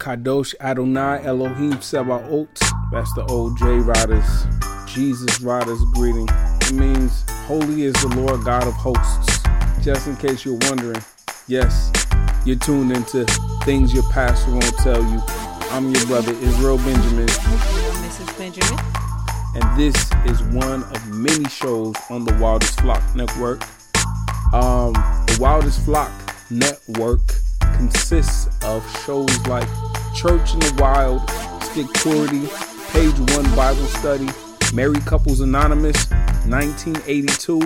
Kadosh Adonai Elohim Sebaot. That's the old J Riders, Jesus Riders greeting. It means, Holy is the Lord God of hosts. Just in case you're wondering, yes, you're tuned into things your pastor won't tell you. I'm your brother, Israel Benjamin. Mrs. Benjamin. And this is one of many shows on the Wildest Flock Network. Um, the Wildest Flock Network consists of shows like Church in the Wild, Stick Purity, Page One Bible Study, Married Couples Anonymous, 1982,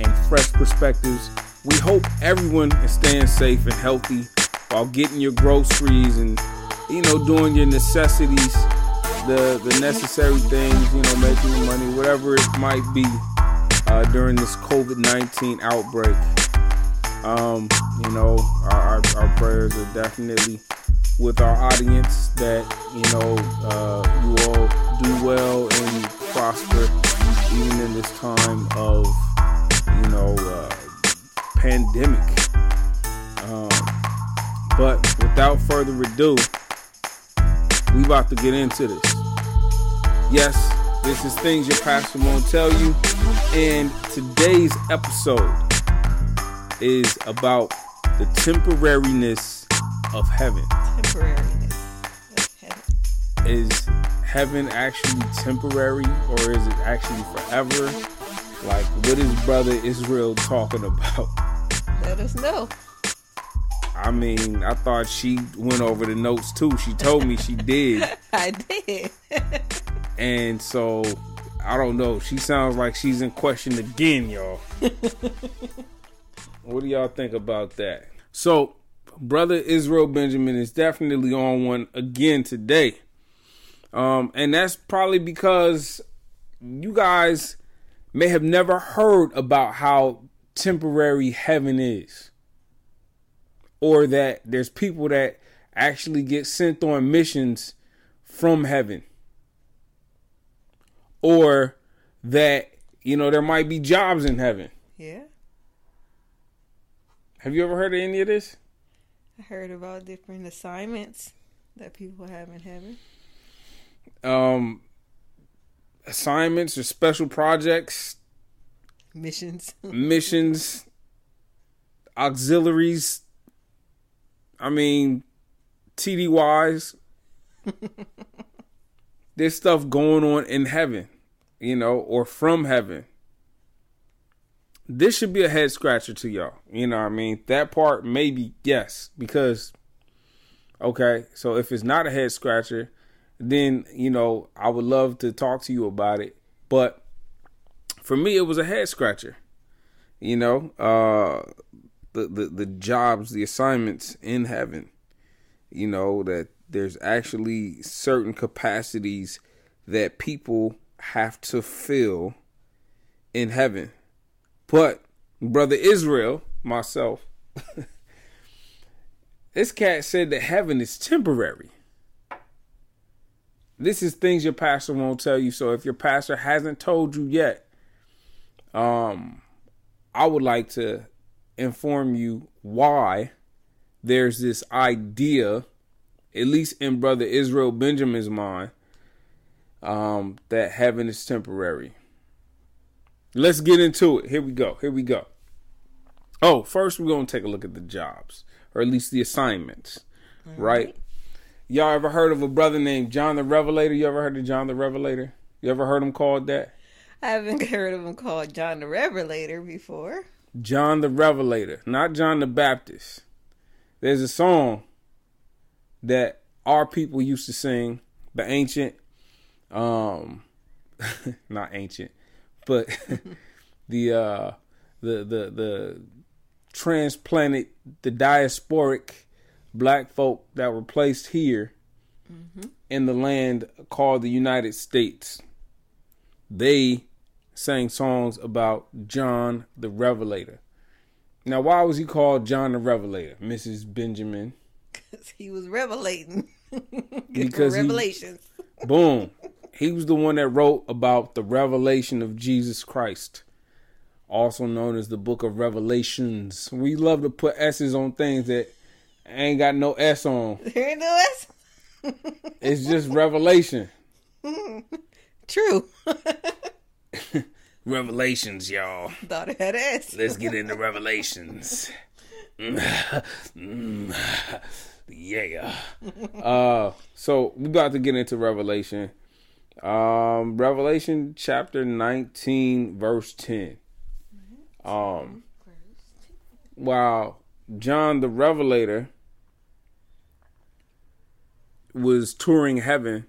and Fresh Perspectives. We hope everyone is staying safe and healthy while getting your groceries and you know doing your necessities, the the necessary things, you know, making money, whatever it might be uh, during this COVID 19 outbreak. Um, you know, our, our, our, prayers are definitely with our audience that, you know, uh, you all do well and prosper even in this time of, you know, uh, pandemic. Um, but without further ado, we about to get into this. Yes, this is things your pastor won't tell you. And today's episode is about the temporariness of heaven. Temporariness of heaven. Is heaven actually temporary or is it actually forever? Like, what is Brother Israel talking about? Let us know. I mean, I thought she went over the notes too. She told me she did. I did. and so I don't know. She sounds like she's in question again, y'all. what do y'all think about that? So, brother Israel Benjamin is definitely on one again today. Um, and that's probably because you guys may have never heard about how temporary heaven is. Or that there's people that actually get sent on missions from heaven or that you know there might be jobs in heaven. Yeah. Have you ever heard of any of this? I heard about different assignments that people have in heaven. Um assignments or special projects, missions, missions, auxiliaries. I mean, TDYs. There's stuff going on in heaven, you know, or from heaven. This should be a head scratcher to y'all. You know what I mean? That part maybe yes, because okay, so if it's not a head scratcher, then you know, I would love to talk to you about it. But for me it was a head scratcher. You know, uh the, the, the jobs, the assignments in heaven. You know, that there's actually certain capacities that people have to fill in heaven. But brother Israel, myself, this cat said that heaven is temporary. This is things your pastor won't tell you. So if your pastor hasn't told you yet, um, I would like to inform you why there's this idea at least in brother Israel Benjamin's mind, um, that heaven is temporary. Let's get into it. Here we go. Here we go. Oh, first we're gonna take a look at the jobs, or at least the assignments, right. right? Y'all ever heard of a brother named John the Revelator? You ever heard of John the Revelator? You ever heard him called that? I haven't heard of him called John the Revelator before. John the Revelator, not John the Baptist. There's a song that our people used to sing, the ancient, um, not ancient, but the uh, the the the transplanted, the diasporic black folk that were placed here mm-hmm. in the land called the United States. They sang songs about John the Revelator. Now, why was he called John the Revelator, Mrs. Benjamin? Because he was revelating. because revelations. He, boom. He was the one that wrote about the revelation of Jesus Christ, also known as the book of Revelations. We love to put S's on things that ain't got no S on. There ain't no S. it's just revelation. True. Revelations, y'all. Thought it had ass. Let's get into revelations. Yeah. Uh so we about to get into Revelation. Um Revelation chapter 19 verse 10. Um while John the Revelator was touring heaven,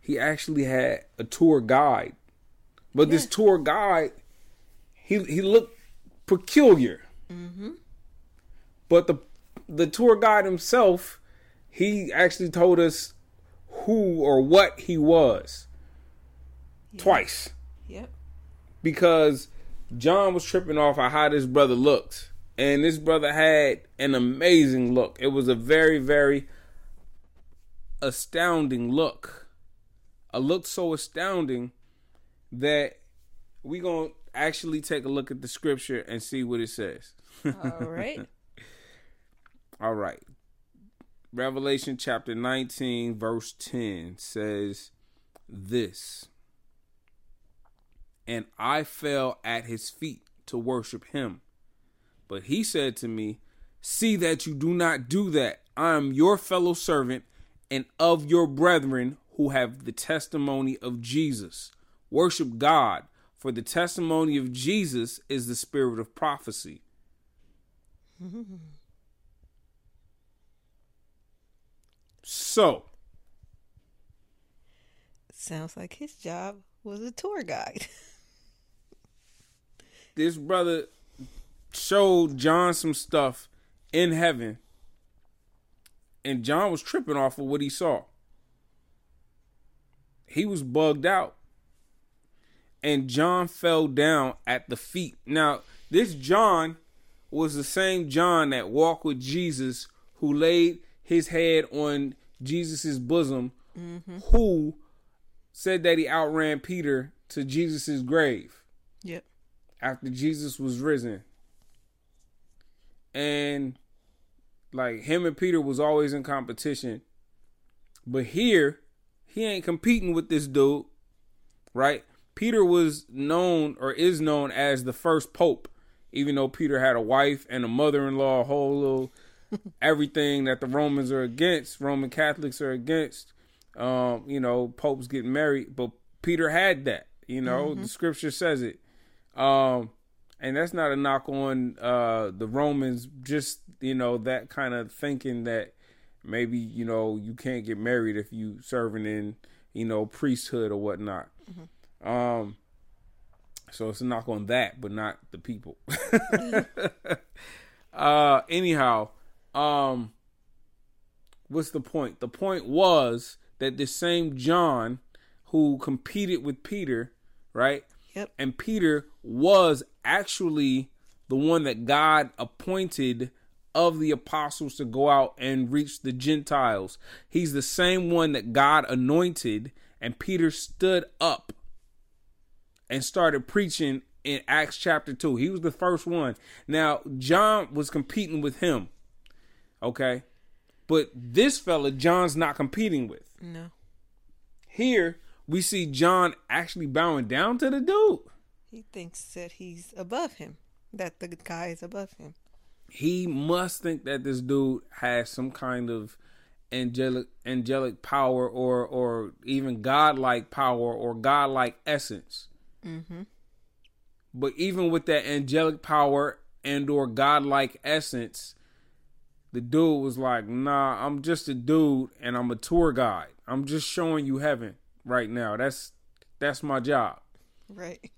he actually had a tour guide. But this tour guide, he he looked peculiar. But the the tour guide himself, he actually told us who or what he was twice Yep. because John was tripping off of how this brother looked. And this brother had an amazing look. It was a very, very astounding look. A look so astounding that we're going to actually take a look at the scripture and see what it says. All right. All right. Revelation chapter 19, verse 10 says this And I fell at his feet to worship him. But he said to me, See that you do not do that. I am your fellow servant and of your brethren who have the testimony of Jesus. Worship God, for the testimony of Jesus is the spirit of prophecy. So, Sounds like his job was a tour guide. this brother showed John some stuff in heaven, and John was tripping off of what he saw. He was bugged out, and John fell down at the feet. Now, this John was the same John that walked with Jesus, who laid his head on Jesus's bosom, who said that he outran Peter to Jesus's grave Yep. after Jesus was risen. And like him and Peter was always in competition. But here, he ain't competing with this dude, right? Peter was known or is known as the first pope, even though Peter had a wife and a mother-in-law, a whole little everything that the Romans are against, Roman Catholics are against. Um, you know, popes getting married, but Peter had that. You know, the scripture says it. Um, and that's not a knock on uh the Romans, just you know that kind of thinking that maybe you know you can't get married if you serving in you know priesthood or whatnot. Um, so it's a knock on that, but not the people. uh, anyhow, um, what's the point? The point was that the same John who competed with Peter, right? Yep. And Peter was actually the one that God appointed of the apostles to go out and reach the Gentiles. He's the same one that God anointed, and Peter stood up and started preaching in Acts chapter 2. He was the first one. Now, John was competing with him. Okay? But this fella, John's not competing with. No. Here, we see John actually bowing down to the dude. He thinks that he's above him. That the guy is above him. He must think that this dude has some kind of angelic angelic power or or even godlike power or godlike essence. Mm-hmm. But even with that angelic power and or godlike essence, the dude was like, "Nah, I'm just a dude and I'm a tour guide. I'm just showing you heaven right now. That's that's my job. Right.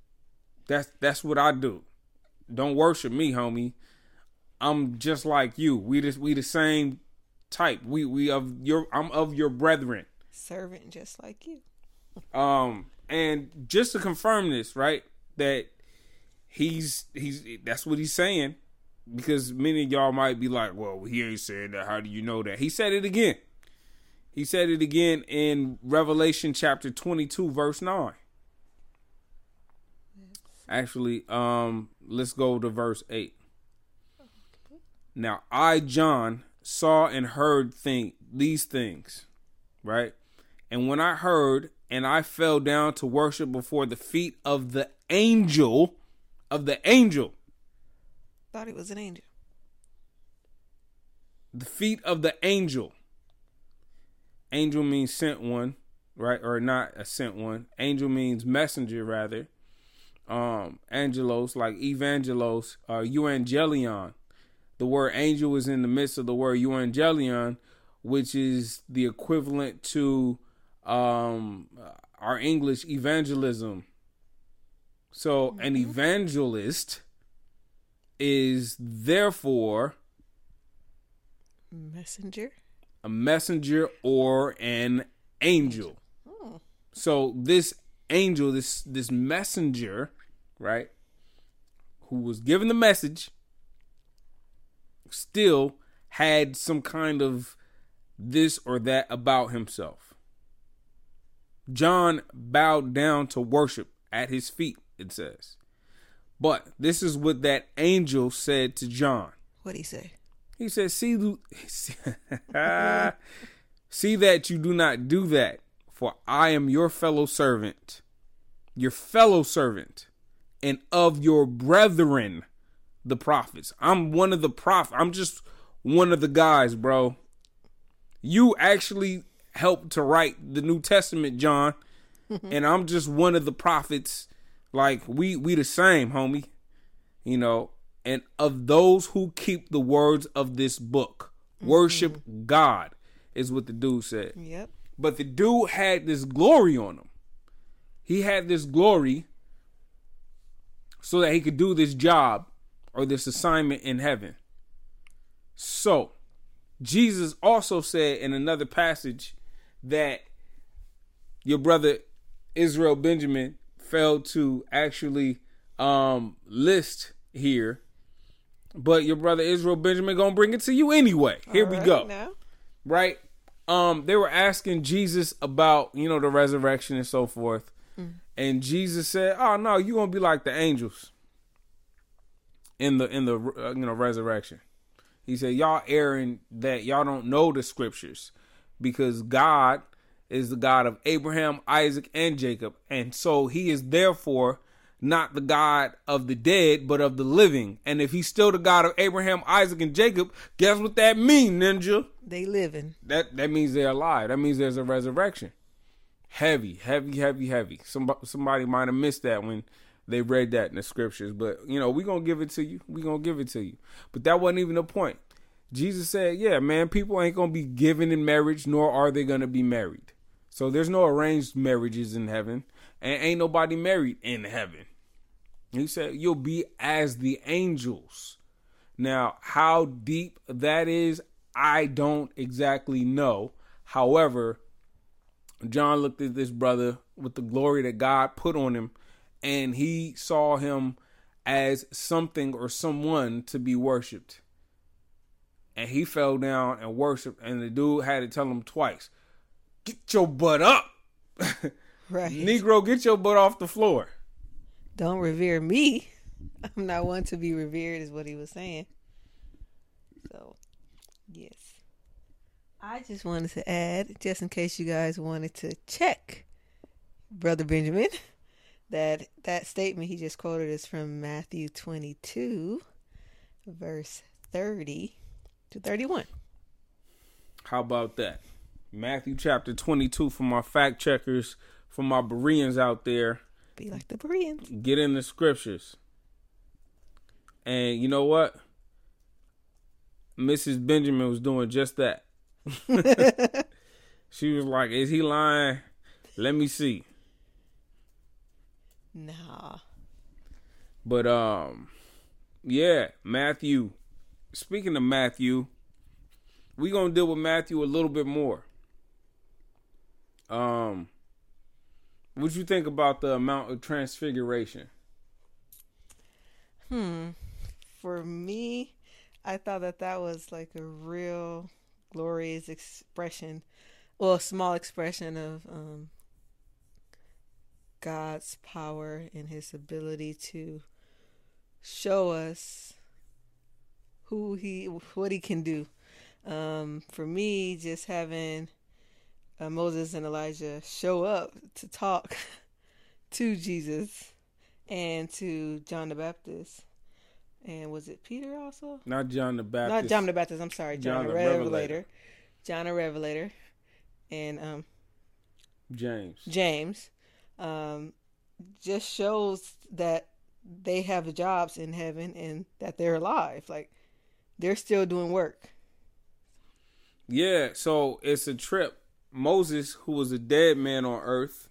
That's that's what I do. Don't worship me, homie. I'm just like you. We just we the same type. We we of your I'm of your brethren. Servant just like you. Um, and just to confirm this, right? That he's he's that's what he's saying. Because many of y'all might be like, well, he ain't saying that. How do you know that? He said it again. He said it again in Revelation chapter 22, verse 9. Actually, um, let's go to verse 8. Now I, John, saw and heard thing these things. right? And when I heard and I fell down to worship before the feet of the angel, of the angel, Thought he was an angel. the feet of the angel. Angel means sent one, right? Or not a sent one. Angel means messenger, rather. Um, angelos, like evangelos, uh, evangelion. The word angel is in the midst of the word evangelion, which is the equivalent to um, our English evangelism. So, an evangelist is therefore Messenger. a messenger or an angel. Oh. So this angel, this this messenger, right, who was given the message, still had some kind of this or that about himself. John bowed down to worship at his feet, it says. But this is what that angel said to John. What'd he say? He said, "See, see that you do not do that, for I am your fellow servant, your fellow servant, and of your brethren, the prophets. I'm one of the prophets. I'm just one of the guys, bro. You actually helped to write the New Testament, John, and I'm just one of the prophets. Like we we the same, homie. You know, and of those who keep the words of this book, worship mm-hmm. God, is what the dude said. Yep. But the dude had this glory on him. He had this glory so that he could do this job or this assignment in heaven. So, Jesus also said in another passage that your brother Israel Benjamin failed to actually um, list here, but your brother Israel Benjamin gonna bring it to you anyway. Here we go Now. right? Um, they were asking Jesus about you know the resurrection and so forth, and Jesus said, "Oh no, you gonna be like the angels in the in the uh, you know resurrection." He said, "Y'all erring that y'all don't know the scriptures because God is the God of Abraham, Isaac, and Jacob, and so He is therefore." Not the God of the dead, but of the living. And if he's still the God of Abraham, Isaac, and Jacob, guess what that means, ninja? They living. that that means they're alive. That means there's a resurrection. Heavy, heavy, heavy, heavy. Somebody somebody might have missed that when they read that in the scriptures, but you know we're gonna give it to you. We're gonna give it to you. But that wasn't even the point. Jesus said, "Yeah, man, people ain't gonna be given in marriage, nor are they gonna be married. So there's no arranged marriages in heaven, and ain't nobody married in heaven." He said, "You'll be as the angels." Now, how deep that is, I don't exactly know. However, John looked at this brother with the glory that God put on him, and he saw him as something or someone to be worshiped. And he fell down and worshiped, and the dude had to tell him twice Get your butt up. Right. Negro, get your butt off the floor. Don't revere me. I'm not one to be revered, is what he was saying. So, yes. I just wanted to add, just in case you guys wanted to check, Brother Benjamin, that that statement he just quoted is from Matthew 22, verse 30 to 31. How about that? Matthew chapter 22 for my fact checkers, for my Bereans out there. Be like the Bereans. get in the scriptures. And you know what? Mrs. Benjamin was doing just that. she was like, Is he lying? Let me see. Nah. But um yeah, Matthew. Speaking of Matthew, we gonna deal with Matthew a little bit more. Um what you think about the Mount of Transfiguration? Hmm. For me, I thought that that was like a real glorious expression, well, a small expression of um, God's power and His ability to show us who He, what He can do. Um, for me, just having uh, Moses and Elijah show up to talk to Jesus and to John the Baptist. And was it Peter also? Not John the Baptist. Not John the Baptist. I'm sorry, John, John the Revelator. Revelator. John the Revelator, and um, James. James. Um, just shows that they have jobs in heaven and that they're alive. Like they're still doing work. Yeah, so it's a trip. Moses, who was a dead man on earth,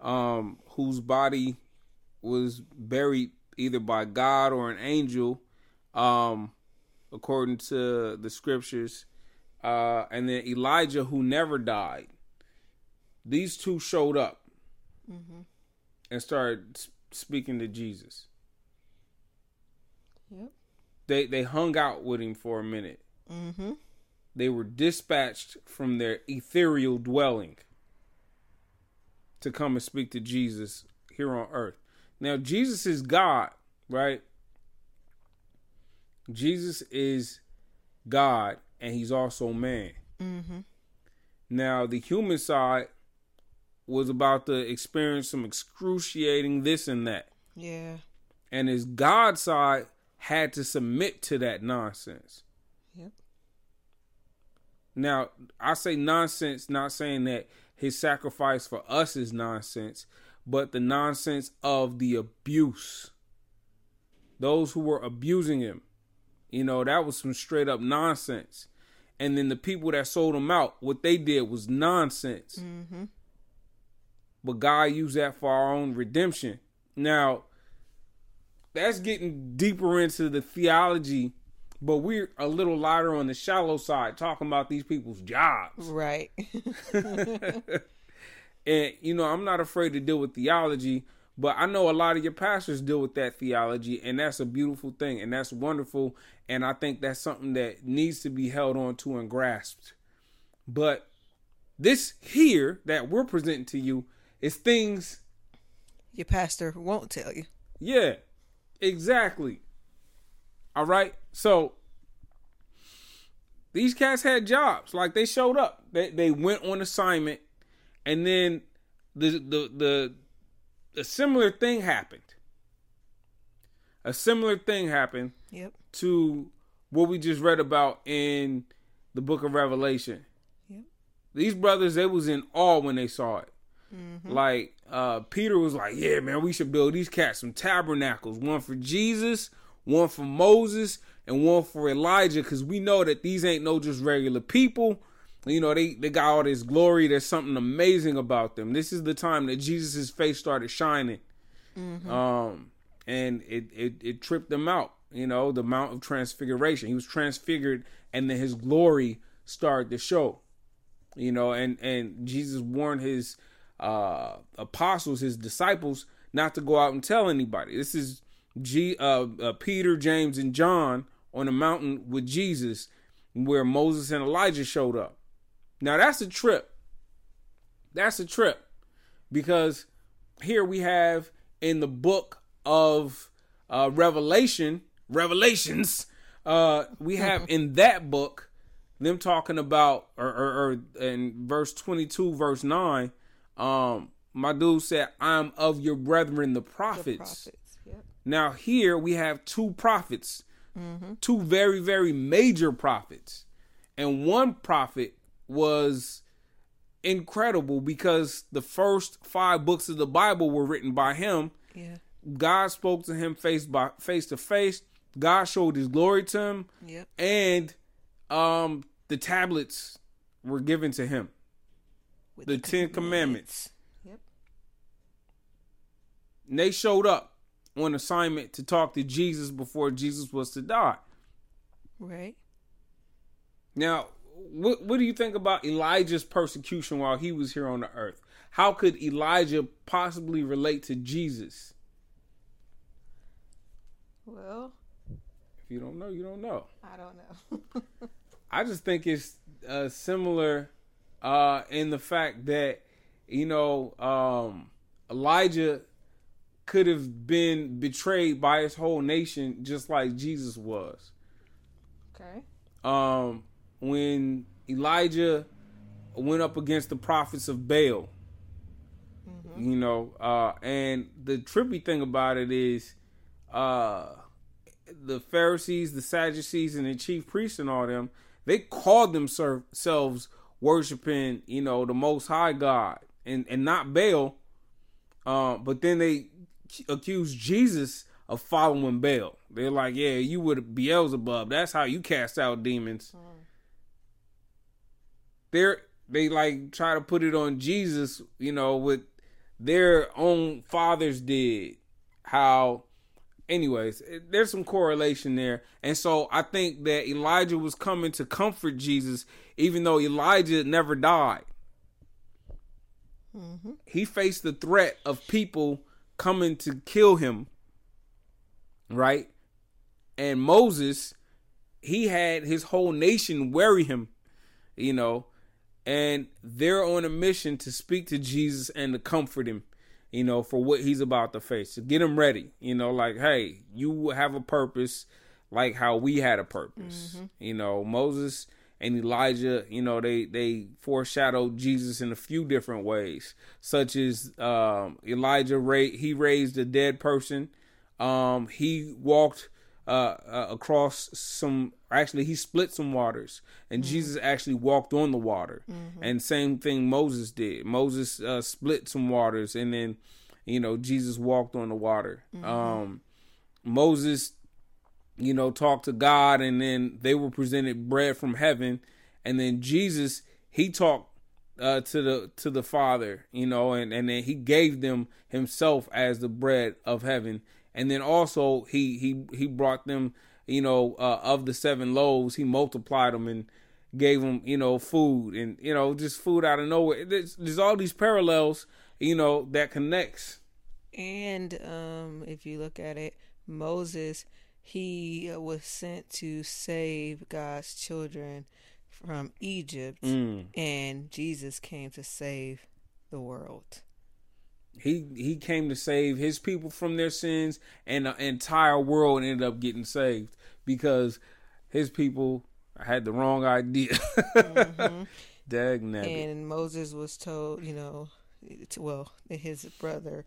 um, whose body was buried either by God or an angel, um, according to the scriptures, uh, and then Elijah, who never died. These two showed up and started speaking to Jesus. Yep. They they hung out with him for a minute. Mm-hmm. They were dispatched from their ethereal dwelling to come and speak to Jesus here on earth. Now, Jesus is God, right? Jesus is God, and he's also man. Mm-hmm. Now, the human side was about to experience some excruciating this and that. Yeah. And his God side had to submit to that nonsense. Now, I say nonsense, not saying that his sacrifice for us is nonsense, but the nonsense of the abuse. Those who were abusing him. You know, that was some straight up nonsense. And then the people that sold him out, what they did was nonsense. Mm-hmm. But God used that for our own redemption. Now, that's getting deeper into the theology, but we're a little lighter on the shallow side, talking about these people's jobs. Right. And you know, I'm not afraid to deal with theology, but I know a lot of your pastors deal with that theology, and that's a beautiful thing, and that's wonderful. And I think that's something that needs to be held on to and grasped. But this here that we're presenting to you is things, Your pastor won't tell you. yeah, exactly. All right, so these cats had jobs, like they showed up, they they went on assignment, and then the the the a similar thing happened. A similar thing happened Yep. to what we just read about in the book of Revelation. Yep. These brothers, they was in awe when they saw it. Like uh, Peter was like, "Yeah, man, we should build these cats some tabernacles, one for Jesus, one for Moses, and one for Elijah, because we know that these ain't no just regular people. You know, they they got all this glory. There's something amazing about them. This is the time that Jesus' face started shining, um, and it, it it tripped them out. You know, the Mount of Transfiguration. He was transfigured, and then his glory started to show you know and and jesus warned his uh apostles his disciples not to go out and tell anybody this is G, uh, uh, peter james and john on a mountain with jesus where moses and elijah showed up now that's a trip that's a trip because here we have in the book of uh, revelation revelations uh, we have in that book them talking about or, or, or in verse 22 verse 9 um my dude said i'm of your brethren the The prophets, prophets. Yep. now here we have two prophets two very very major prophets and one prophet was incredible because the first five books of the bible were written by him Yeah. god spoke to him face by face to face god showed his glory to him Yep. and um the tablets were given to him With the Ten Commandments. Yep. and they showed up on assignment to talk to jesus before jesus was to die Right. now what what do you think about elijah's persecution while he was here on the earth how could elijah possibly relate to jesus Well, if you don't know you don't know I don't know. I just think it's uh, similar uh, in the fact that you know um, Elijah could have been betrayed by his whole nation just like Jesus was. okay. Um, when Elijah went up against the prophets of Baal. You know, uh, and the trippy thing about it is, uh, the Pharisees, the Sadducees, and the chief priests and all them, they called themselves worshiping, you know, the Most High God and and not Baal. Uh, but then they accused Jesus of following Baal. They're like, yeah, you would be Beelzebub. That's how you cast out demons. Mm. They're they like try to put it on Jesus, you know, with their own fathers did. How, anyways, there's some correlation there, and so I think that Elijah was coming to comfort Jesus, even though Elijah never died. Mm-hmm. He faced the threat of people coming to kill him, right? And Moses, he had his whole nation worry him, you know, and they're on a mission to speak to Jesus and to comfort him, you know, for what he's about to face, to get him ready, you know, like, hey, you have a purpose like how we had a purpose. Mm-hmm. You know, Moses and Elijah, you know, they they foreshadowed Jesus in a few different ways, such as um, Elijah ra- he raised a dead person. Um, he walked uh, uh, across some actually he split some waters and mm-hmm. jesus actually walked on the water mm-hmm. and same thing moses did moses uh, split some waters and then you know jesus walked on the water mm-hmm. um, moses you know talked to god and then they were presented bread from heaven. And then jesus he talked uh, to the to the father you know and and then he gave them himself as the bread of heaven. And then also he he he brought them you know uh, of the seven loaves he multiplied them and gave them you know food and you know just food out of nowhere. There's, there's all these parallels you know that connects. And um if you look at it moses he was sent to save god's children from egypt mm. and jesus came to save the world he he came to save his people from their sins, and the entire world ended up getting saved because his people had the wrong idea. mm-hmm. Dag And Moses was told, you know, well, his brother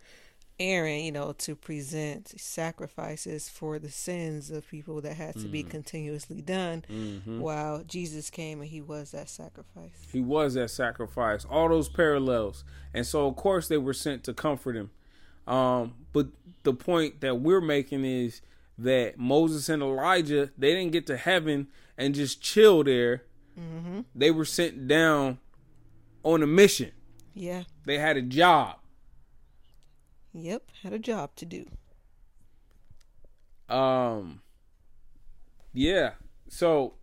Aaron, you know, to present sacrifices for the sins of people that had to mm. be continuously done, mm-hmm. while Jesus came and he was that sacrifice. He was that sacrifice. All those parallels. And so, of course, they were sent to comfort him. Um, but the point that we're making is that Moses and Elijah, they didn't get to heaven and just chill there. Mm-hmm. They were sent down on a mission. Yeah. They had a job. Yep, had a job to do. Um yeah. So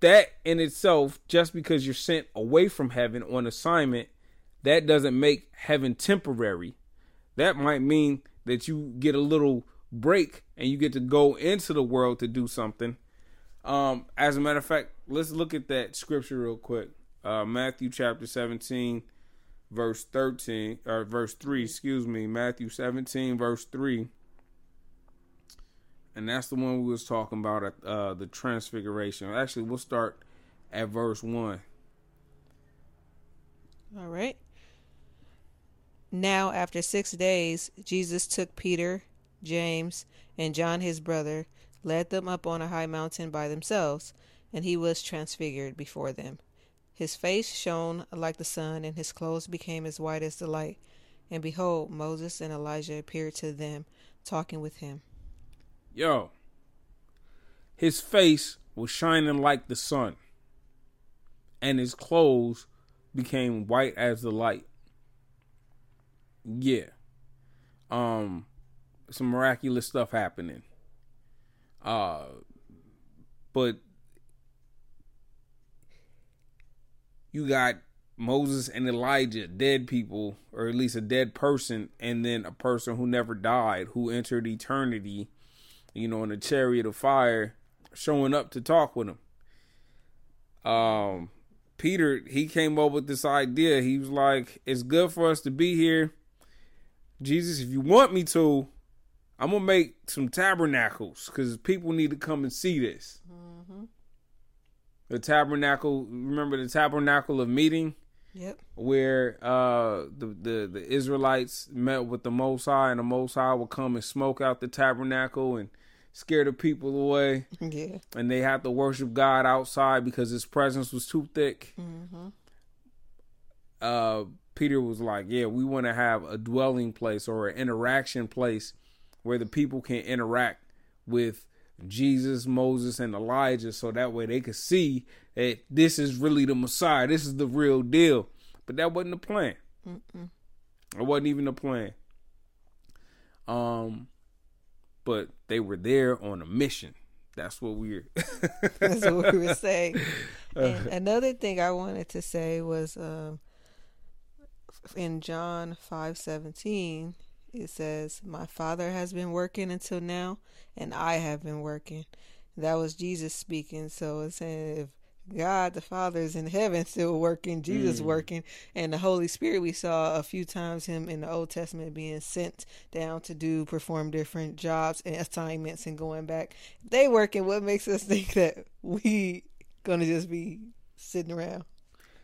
that in itself, just because you're sent away from heaven on assignment, that doesn't make heaven temporary. That might mean that you get a little break and you get to go into the world to do something. Um, as a matter of fact, let's look at that scripture real quick. Uh, Matthew chapter 17, verse 13 or verse 3 excuse me matthew 17 verse 3 and that's the one we was talking about at uh, the transfiguration. Actually we'll start at verse 1 all right. Now after six days jesus took peter james and john his brother led them up on a high mountain by themselves and he was transfigured before them his face shone like the sun, and his clothes became as white as the light. And behold, Moses and Elijah appeared to them, talking with him. Yo, his face was shining like the sun, and his clothes became white as the light. Yeah. Um, some miraculous stuff happening. Uh, but you got Moses and Elijah, dead people, or at least a dead person, and then a person who never died, who entered eternity, you know, in a chariot of fire, showing up to talk with him. Um, Peter, he came up with this idea. He was like, "It's good for us to be here, Jesus. If you want me to, I'm gonna make some tabernacles because people need to come and see this." Mm-hmm. The tabernacle. Remember the tabernacle of meeting, Yep. where uh, the, the the Israelites met with the Most High, and the Most High would come and smoke out the tabernacle and scare the people away, Yeah. and they had to worship God outside because His presence was too thick. Mm-hmm. uh, Peter was like, "Yeah, we want to have a dwelling place or an interaction place where the people can interact with Jesus, Moses, and Elijah, so that way they could see that this is really the Messiah. This is the real deal." But that wasn't the plan. Mm-mm. It wasn't even the plan. Um, but they were there on a mission. That's what we're. That's what we were saying. And another thing I wanted to say was um, in John five seventeen, it says, "My Father has been working until now, and I have been working." That was Jesus speaking. So it's saying if God the Father is in heaven still working, Jesus Mm. working, and the Holy Spirit we saw a few times him in the Old Testament being sent down to do perform different jobs and assignments and going back. They working. What makes us think that we gonna just be sitting around?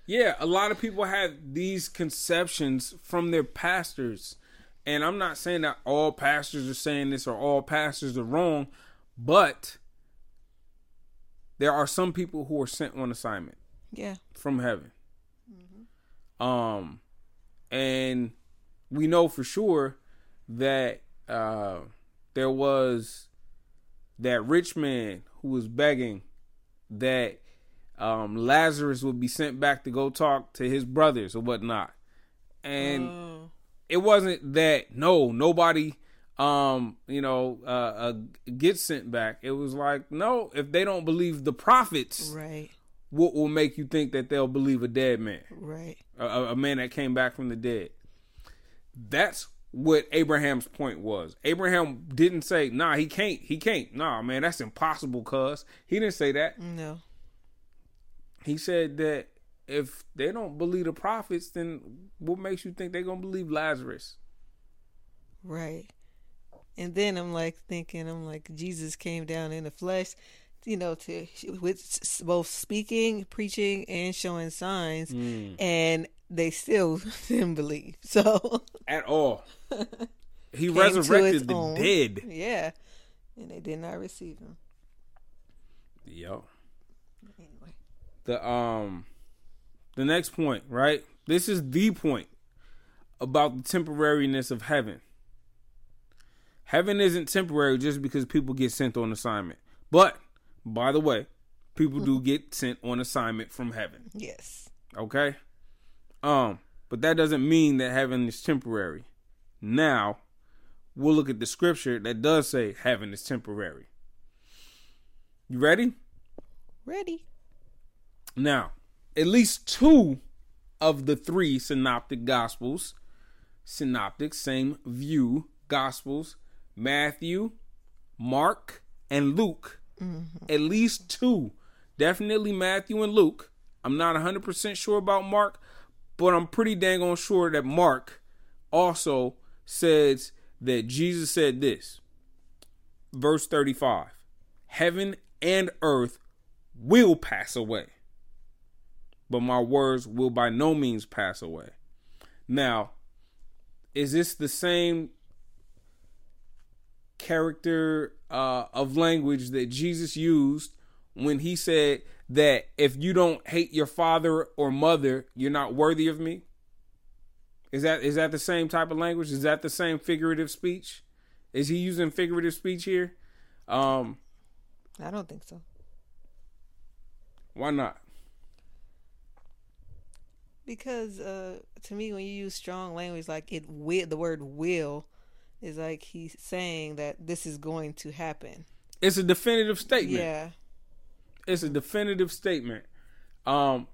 Yeah, a lot of people have these conceptions from their pastors. And I'm not saying that all pastors are saying this or all pastors are wrong, but there are some people who are sent on assignment Yeah. from heaven. Um and we know for sure that uh there was that rich man who was begging that um Lazarus would be sent back to go talk to his brothers or whatnot. And Oh. It wasn't that no nobody um you know uh, uh gets sent back. It was like no if they don't believe the prophets right, what will make you think that they'll believe a dead man? Right, a, a a man that came back from the dead. That's what abraham's point was. Abraham didn't say nah he can't he can't. Nah man that's impossible cuz. He didn't say that. No, he said that if they don't believe the prophets then what makes you think they're gonna believe lazarus right. And then I'm like thinking, I'm like Jesus came down in the flesh, you know, to with both speaking, preaching, and showing signs, and they still didn't believe. So at all. He Came to its resurrected the own. dead. yeah, and they did not receive him. Yo. Anyway, The um the next point, right? This is the point about the temporariness of heaven. Heaven isn't temporary just because people get sent on assignment. But by the way, people do get sent on assignment from heaven. yes, Okay? Um, but that doesn't mean that heaven is temporary. Now, we'll look at the scripture that does say heaven is temporary. You ready? ready. Now, at least two of the three synoptic gospels, synoptic, same view, gospels, Matthew, Mark, and Luke, mm-hmm. at least two, definitely Matthew and Luke. I'm not 100% sure about Mark, but I'm pretty dang on sure that Mark also says that Jesus said this. Verse 35 Heaven and earth will pass away, but my words will by no means pass away. Now, is this the same character uh, of language that Jesus used when he said that if you don't hate your father or mother, you're not worthy of me? Is that is that the same type of language? Is that the same figurative speech? Is he using figurative speech here? Um, I don't think so. why not? Because uh, to me, when you use strong language like it will, the word will is like he's saying that this is going to happen. It's a definitive statement. Yeah. It's a definitive statement. Um,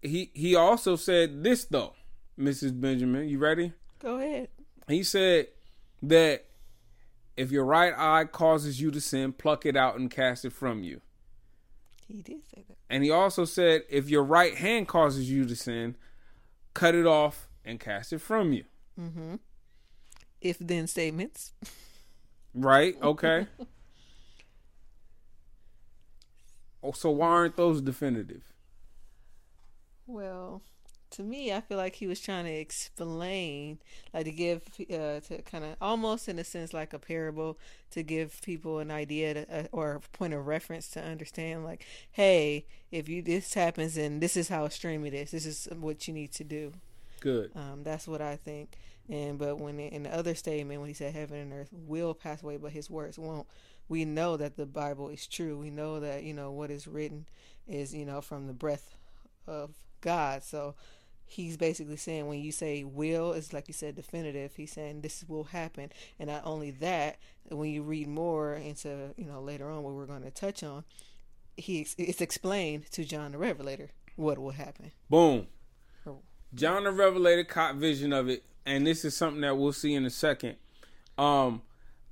he he also said this though, Mrs. Benjamin. You ready? Go ahead. He said that if your right eye causes you to sin, pluck it out and cast it from you. He did say that. And he also said if your right hand causes you to sin, cut it off and cast it from you. Mm-hmm. If then statements. Right? Okay. Oh, so why aren't those definitive? Well, to me, I feel like he was trying to explain, like to give, uh, to kind of almost in a sense like a parable to give people an idea to, uh, or a point of reference to understand, like, hey, if you this happens and this is how extreme it is, this is what you need to do. Good. Um, that's what I think. And but when in the other statement, when he said heaven and earth will pass away, but his words won't, we know that the Bible is true. We know that you know what is written is you know from the breath of God. So he's basically saying when you say will it's like you said definitive. He's saying this will happen. And not only that when you read more into you know later on what we're going to touch on he it's explained to john the revelator what will happen. Boom. John the revelator caught vision of it and this is something that we'll see in a second. Um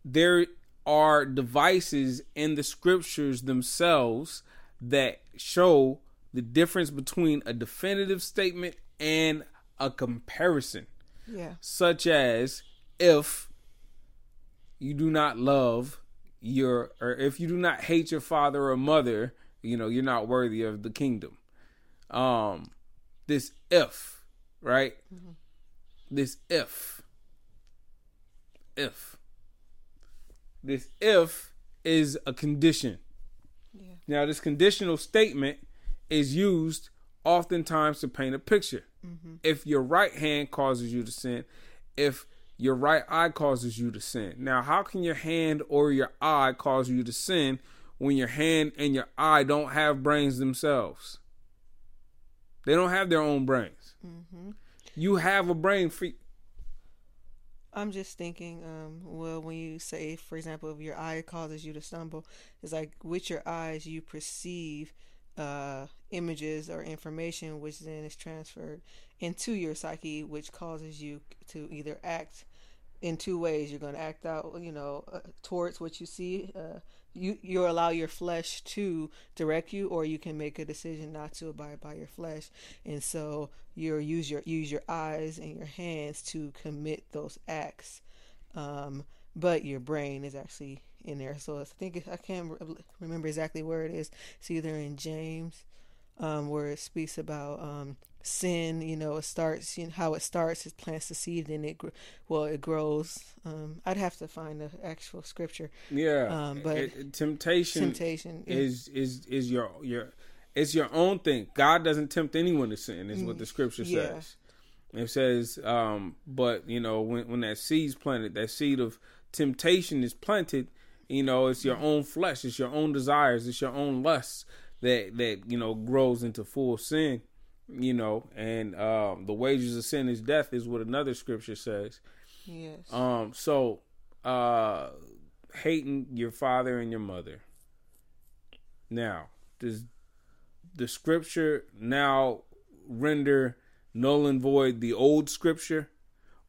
there are devices in the scriptures themselves that show the difference between a definitive statement and a comparison. Yeah. Such as if you do not love your or if you do not hate your father or mother, you know, you're not worthy of the kingdom. Um this if, right? Mm-hmm. This if if this if is a condition. Yeah. Now this conditional statement is used oftentimes to paint a picture. Mm-hmm. If your right hand causes you to sin, if your right eye causes you to sin. Now, how can your hand or your eye cause you to sin when your hand and your eye don't have brains themselves? They don't have their own brains. Mm-hmm. You have a brain for. I'm just thinking, um, well, when you say, for example, if your eye causes you to stumble, it's like with your eyes you perceive uh, images or information, which then is transferred into your psyche, which causes you to either act in two ways. You're going to act out, you know, uh, towards what you see. Uh, you you allow your flesh to direct you, or you can make a decision not to abide by your flesh, and so you use your use your eyes and your hands to commit those acts. Um, but your brain is actually in there. So I think I can't remember exactly where it is. It's either in James, um, where it speaks about um, sin. You know, it starts. You know how it starts. It plants the seed, and it well, it grows. Um, I'd have to find the actual scripture. Yeah, um, but it, temptation, temptation is is is your your it's your own thing. God doesn't tempt anyone to sin. Is what the scripture yeah. says. It says, um, but you know, when when that seed's planted, that seed of temptation is planted, you know, it's your own flesh, it's your own desires, it's your own lusts that that you know grows into full sin. You know, and um, the wages of sin is death, is what another scripture says. Yes. Um. So, uh, hating your father and your mother. Now, does the scripture now render null and void the old scripture,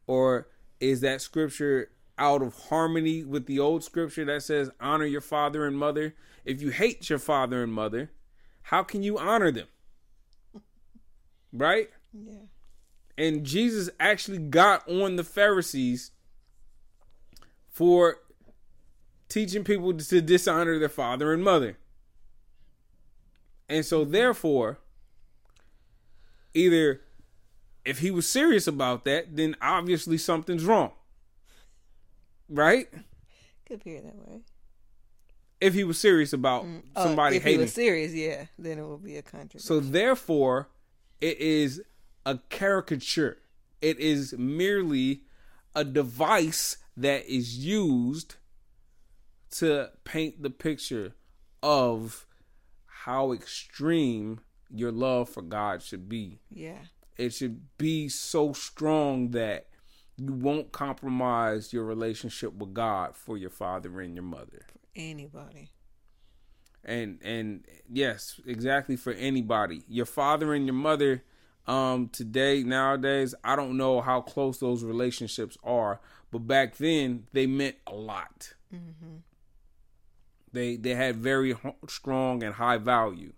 or is that scripture out of harmony with the old scripture that says honor your father and mother. If you hate your father and mother, how can you honor them? Right? Yeah. And Jesus actually got on the Pharisees for teaching people to dishonor their father and mother. And so, mm-hmm. therefore, either if he was serious about that, then obviously something's wrong. Right? Could be that way. If he was serious about mm. oh, somebody if hating. If he was serious, yeah, then it would be a contradiction. So therefore, it is a caricature. It is merely a device that is used to paint the picture of how extreme your love for God should be. Yeah. It should be so strong that you won't compromise your relationship with God for your father and your mother. For anybody. And and yes, exactly for anybody. Your father and your mother um today nowadays, I don't know how close those relationships are, but back then they meant a lot. Mm-hmm. They they had very strong and high value.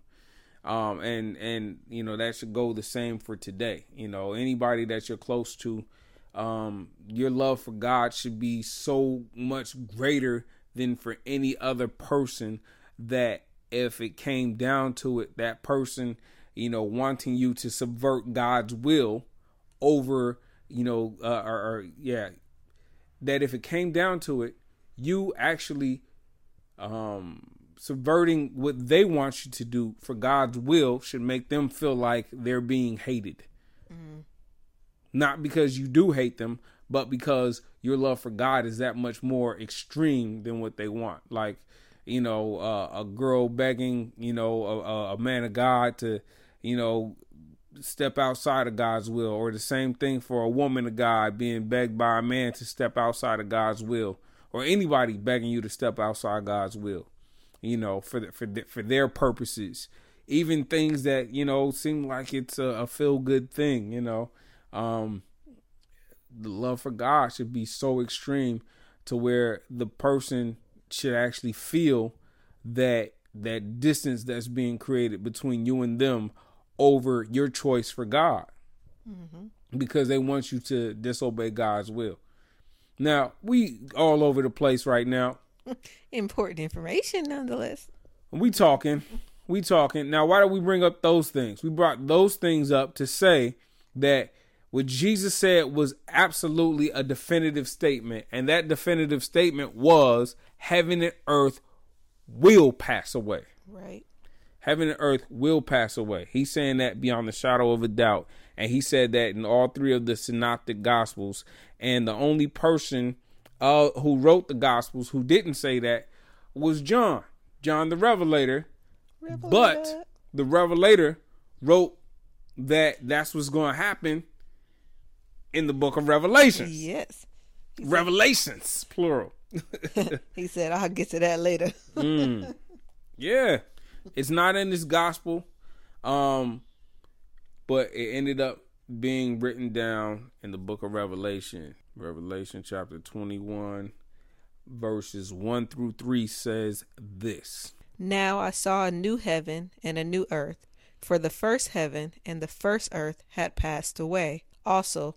Um and and you know that should go the same for today. You know, anybody that you're close to um, your love for God should be so much greater than for any other person that if it came down to it, that person, you know, wanting you to subvert God's will over, you know, uh, or, or yeah, that if it came down to it, you actually um subverting what they want you to do for God's will should make them feel like they're being hated. Mm. Not because you do hate them, but because your love for God is that much more extreme than what they want. Like, you know, uh, a girl begging, you know, a, a man of God to, you know, step outside of God's will, or the same thing for a woman of God being begged by a man to step outside of God's will, or anybody begging you to step outside God's will you know, for the, for the, for their purposes. Even things that you know seem like it's a, a feel good thing, you know. Um, the love for God should be so extreme to where the person should actually feel that that distance that's being created between you and them over your choice for God mm-hmm. because they want you to disobey God's will. Now, we all over the place right now. Important information, nonetheless. We talking, we talking. Now, why do we bring up those things? We brought those things up to say that what Jesus said was absolutely a definitive statement, and that definitive statement was heaven and earth will pass away. Right. Heaven and earth will pass away. He's saying that beyond the shadow of a doubt. And he said that in all three of the synoptic gospels. And the only person uh, who wrote the Gospels who didn't say that was John, John the Revelator. Revelator. But the Revelator wrote that that's what's going to happen in the book of Revelations. Yes. Revelations, plural. he said, I'll get to that later. mm. Yeah. It's not in this gospel. Um, but it ended up being written down in the book of Revelation. Revelation chapter 21, verses 1 through 3 says this Now I saw a new heaven and a new earth, for the first heaven and the first earth had passed away. Also,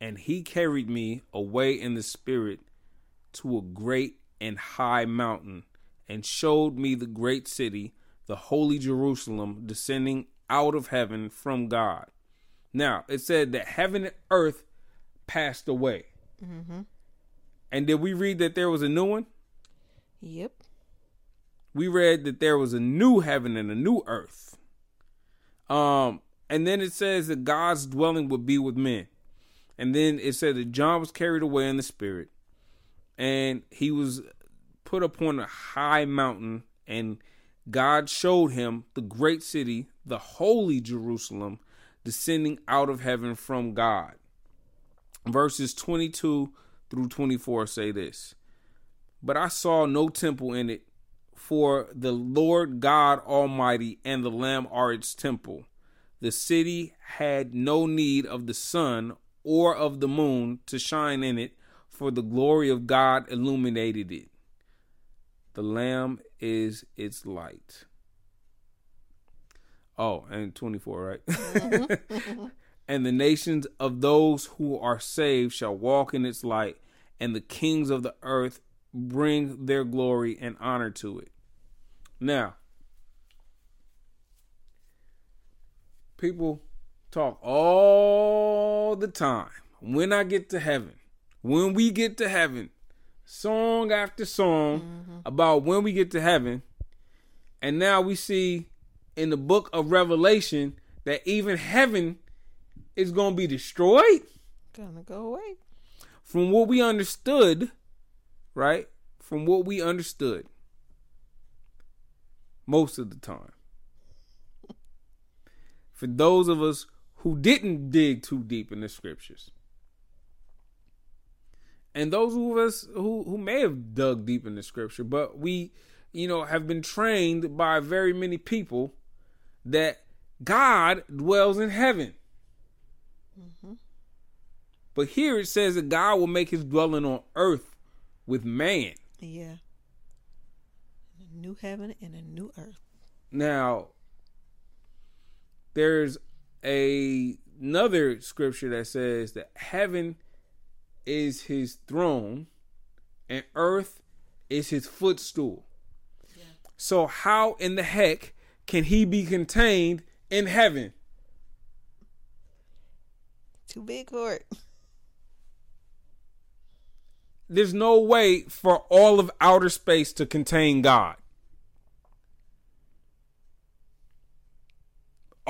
And he carried me away in the spirit to a great and high mountain, and showed me the great city the holy Jerusalem descending out of heaven from God. Now, it said that heaven and earth passed away. Mm-hmm. And did we read that there was a new one? Yep. We read that there was a new heaven and a new earth. Um, and then it says that God's dwelling would be with men. And then it said that John was carried away in the spirit, and he was put upon a high mountain, and God showed him the great city, the holy Jerusalem, descending out of heaven from God. Verses 22 through 24 say this But I saw no temple in it, for the Lord God Almighty and the Lamb are its temple. The city had no need of the sun or of the moon to shine in it, for the glory of God illuminated it. The Lamb is its light. Oh, and 24, right? And the nations of those who are saved shall walk in its light, and the kings of the earth bring their glory and honor to it. Now, people talk all the time. When I get to heaven, when we get to heaven, song after song mm-hmm. about when we get to heaven. And now we see in the book of Revelation that even heaven is going to be destroyed. Gonna go away. From what we understood, right? From what we understood most of the time. For those of us who didn't dig too deep in the scriptures, and those of us who who may have dug deep in the scripture, but we you know, have been trained by very many people that God dwells in heaven. Mm-hmm. But here it says that God will make his dwelling on earth with man. Yeah. A new heaven and a new earth. Now, there's a another scripture that says that heaven is his throne and earth is his footstool. Yeah. So how in the heck can he be contained in heaven? Too big for it. There's no way for all of outer space to contain God.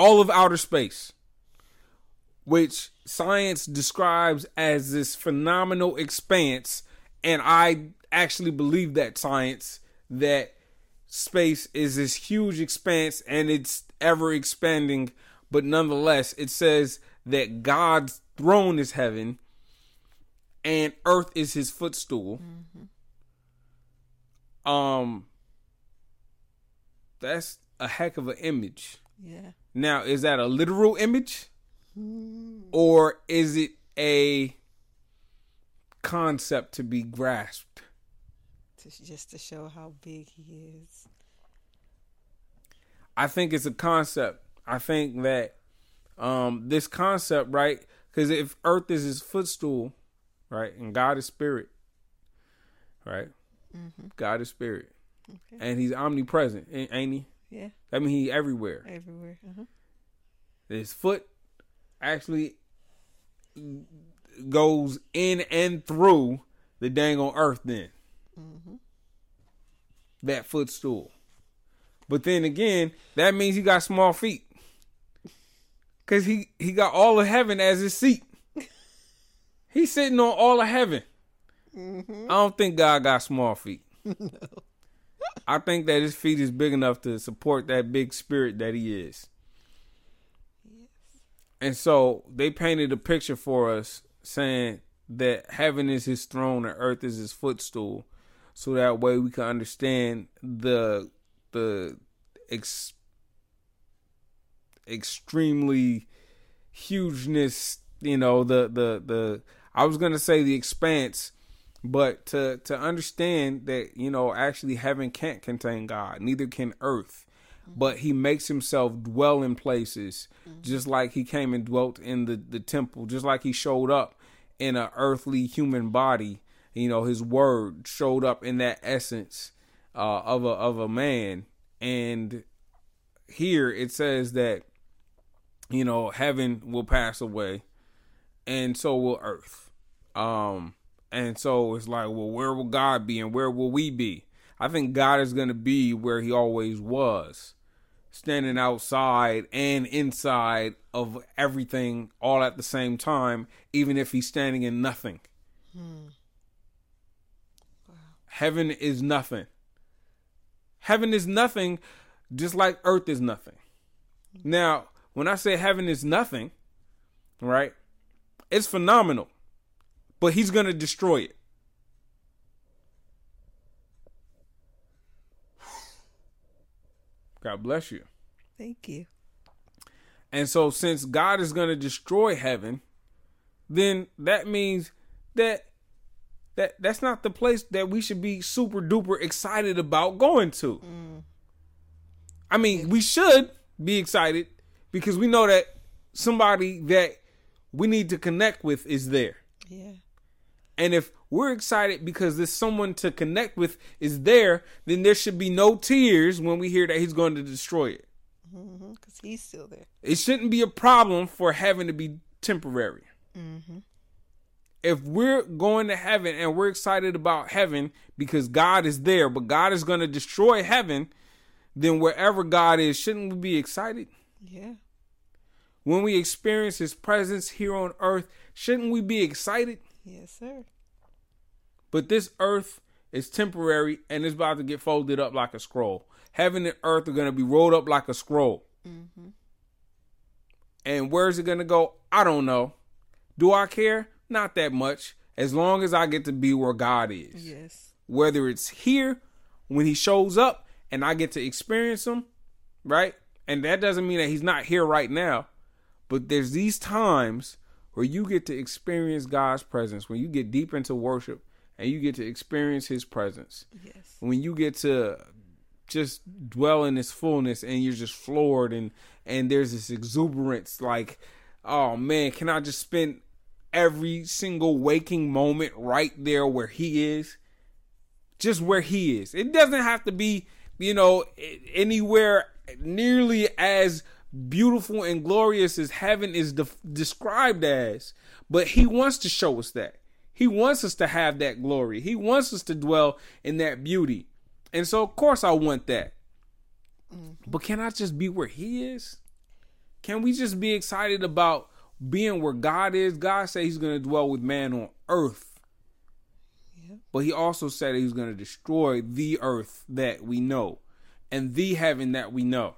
All of outer space, which science describes as this phenomenal expanse, and I actually believe that science that space is this huge expanse and it's ever expanding, but nonetheless, it says that God's throne is heaven and earth is his footstool. Mm-hmm. Um that's a heck of an image. Yeah. Now, is that a literal image? Or is it a concept to be grasped? Just to show how big he is. I think it's a concept. I think that um, this concept, right? Because if Earth is his footstool, right, and God is spirit, right? Mm-hmm. God is spirit, okay. and He's omnipresent, ain't He? Yeah. I mean, He everywhere. Everywhere. Uh-huh. His foot actually goes in and through the dang on earth. Then mm-hmm. that footstool. But then again, that means he got small feet. Cause he he got all of heaven as his seat. He's sitting on all of heaven. Mm-hmm. I don't think God got small feet. no. I think that his feet is big enough to support that big spirit that he is. Yes. And so they painted a picture for us saying that heaven is his throne and earth is his footstool. So that way we can understand the the ex- extremely hugeness, you know, the the the I was going to say the expanse, but to to understand that, you know, actually heaven can't contain God, neither can earth. But he makes himself dwell in places mm-hmm. just like he came and dwelt in the, the temple, just like he showed up in an earthly human body. You know, his word showed up in that essence uh, of a of a man and here it says that you know heaven will pass away and so will earth um and so it's like well where will god be and where will we be i think god is going to be where he always was standing outside and inside of everything all at the same time even if he's standing in nothing hmm. wow. heaven is nothing Heaven is nothing, just like earth is nothing. Now, when I say heaven is nothing, right, it's phenomenal, but he's going to destroy it. God bless you. Thank you. And so, since God is going to destroy heaven, then that means that that that's not the place that we should be super duper excited about going to. Mm. I mean, we should be excited because we know that somebody that we need to connect with is there. Yeah. And if we're excited because there's someone to connect with is there, then there should be no tears when we hear that he's going to destroy it. Because mm-hmm, he's still there. It shouldn't be a problem for having to be temporary. Mm-hmm if we're going to heaven and we're excited about heaven because God is there, but God is going to destroy heaven, then wherever God is, shouldn't we be excited? Yeah. When we experience his presence here on earth, shouldn't we be excited? Yes, sir. But this earth is temporary and it's about to get folded up like a scroll. Heaven and earth are going to be rolled up like a scroll. Mm-hmm. And where's it going to go? I don't know. Do I care? Not that much. As long as I get to be where God is. Yes. Whether it's here when he shows up and I get to experience him, right? And that doesn't mean that he's not here right now, but there's these times where you get to experience God's presence, when you get deep into worship and you get to experience his presence. Yes. When you get to just dwell in his fullness and you're just floored and and there's this exuberance like oh man, can I just spend every single waking moment right there where he is? Just where he is. It doesn't have to be, you know, anywhere nearly as beautiful and glorious as heaven is de- described as, but he wants to show us that. He wants us to have that glory. He wants us to dwell in that beauty. And so, of course, I want that. Mm-hmm. But can I just be where He is? Can we just be excited about being where God is? God said He's going to dwell with man on earth. Yeah. But He also said He's going to destroy the earth that we know and the heaven that we know.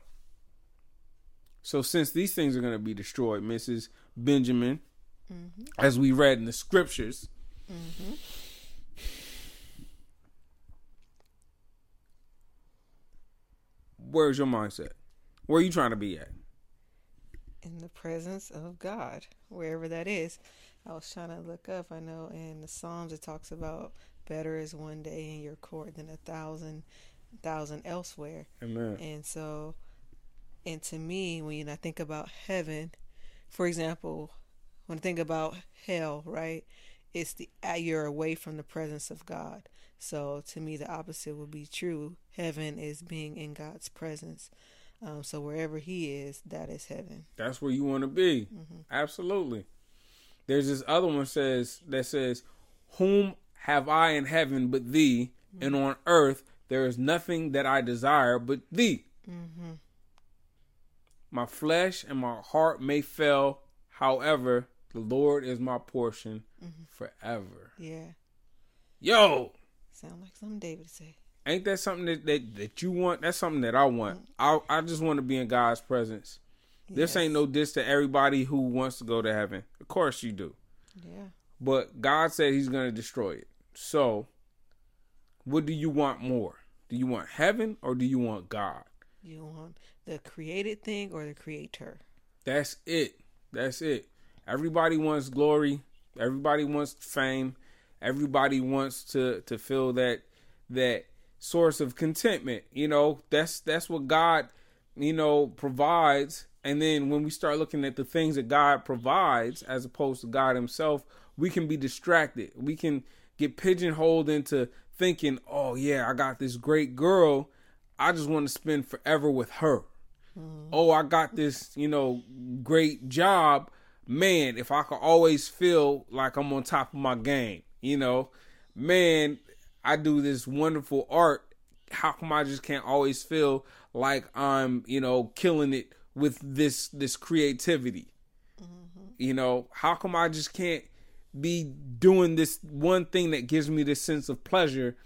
So, since these things are going to be destroyed, Mrs. Benjamin, mm-hmm. as we read in the scriptures, mm-hmm. where's your mindset? Where are you trying to be at? in the presence of God, wherever that is. I was trying to look up. I know in the Psalms it talks about better is one day in your court than a thousand thousand elsewhere. Amen. And so, and to me, when I think about heaven, for example, when I think about hell, right, it's the you're away from the presence of God. So to me, the opposite would be true. Heaven is being in God's presence. Um, so wherever He is, that is heaven. That's where you want to be. Mm-hmm. Absolutely. There's this other one says that says, "Whom have I in heaven but thee, and mm-hmm. on earth there is nothing that I desire but thee." Mm-hmm. My flesh and my heart may fail, however, the Lord is my portion mm-hmm. forever. Yeah, Yo, sound like something David said. ain't that something that, that, that you want? That's something that I want. Mm-hmm. I I just want to be in God's presence. This ain't no diss to everybody who wants to go to heaven. Of course you do. Yeah, But God said he's going to destroy it. So, what do you want more? Do you want heaven or do you want God? you want the created thing or the creator? That's it. That's it. Everybody wants glory. Everybody wants fame. Everybody wants to to feel that that source of contentment. You know, that's that's what God, you know, provides. And then when we start looking at the things that God provides as opposed to God himself, we can be distracted. We can get pigeonholed into thinking, "Oh yeah, I got this great girl. I just want to spend forever with her." Mm-hmm. oh, I got this, you know, great job. Man, if I could always feel like I'm on top of my game, you know, man, I do this wonderful art. How come I just can't always feel like I'm, you know, killing it with this this creativity? Mm-hmm. You know, how come I just can't be doing this one thing that gives me this sense of pleasure?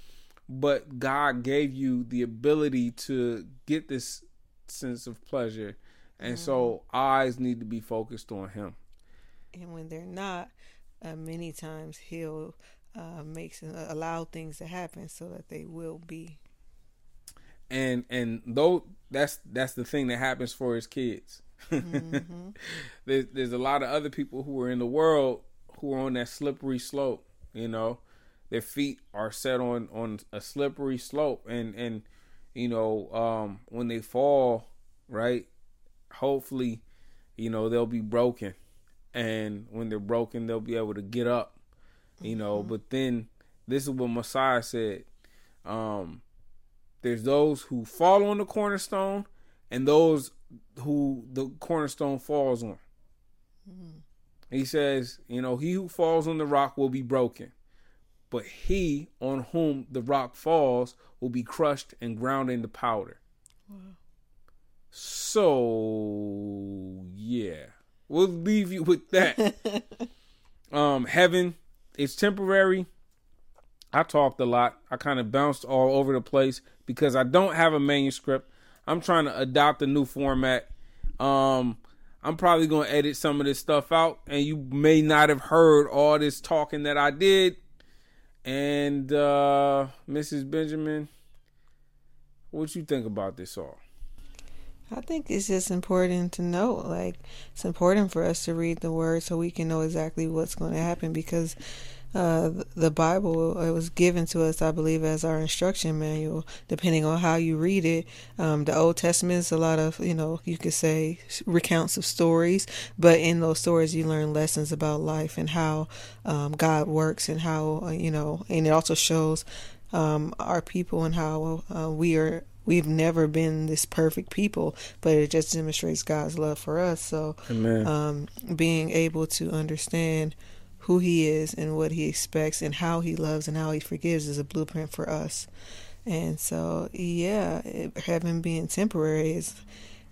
But God gave you the ability to get this sense of pleasure. And so eyes need to be focused on him. And when they're not, uh, many times He'll uh, makes uh, allow things to happen so that they will be. And and though that's that's the thing that happens for his kids. there's there's a lot of other people who are in the world who are on that slippery slope, you know. Their feet are set on on a slippery slope and and you know, um when they fall, right? Hopefully, you know, they'll be broken. And when they're broken, they'll be able to get up. You know, but then this is what Messiah said. Um there's those who fall on the cornerstone and those who the cornerstone falls on. He says, you know, he who falls on the rock will be broken, but he on whom the rock falls will be crushed and ground into powder. So, yeah, we'll leave you with that. um, heaven is temporary. I talked a lot. I kind of bounced all over the place because I don't have a manuscript. I'm trying to adopt a new format. Um, I'm probably going to edit some of this stuff out, and you may not have heard all this talking that I did. And uh, Mrs. Benjamin, What you think about this all? I think it's just important to know. Like, it's important for us to read the word so we can know exactly what's going to happen because uh, the Bible it was given to us, I believe, as our instruction manual. Depending on how you read it, um, the Old Testament is a lot of you know you could say recounts of stories, but in those stories you learn lessons about life and how um, God works and how uh, you know, and it also shows um, our people and how uh, we are we've never been this perfect people, but it just demonstrates God's love for us. So, um, being able to understand who He is and what He expects and how He loves and how He forgives is a blueprint for us. And so, yeah, it, heaven being temporary is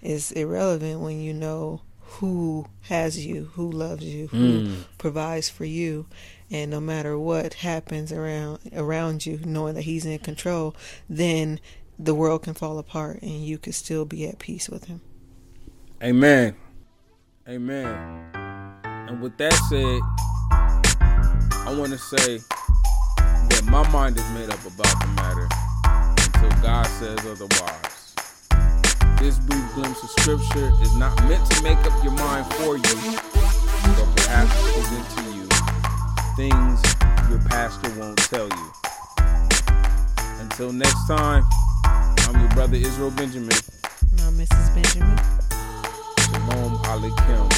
is irrelevant when you know who has you, who loves you, who mm. provides for you, and no matter what happens around around you, knowing that He's in control, then the world can fall apart and you can still be at peace with him. Amen. Amen. And with that said, I want to say that my mind is made up about the matter until God says otherwise. This brief glimpse of scripture is not meant to make up your mind for you, but perhaps present to you things your pastor won't tell you. Until next time. I'm your brother Israel Benjamin. I'm Mrs. Benjamin. Shalom Aleichem.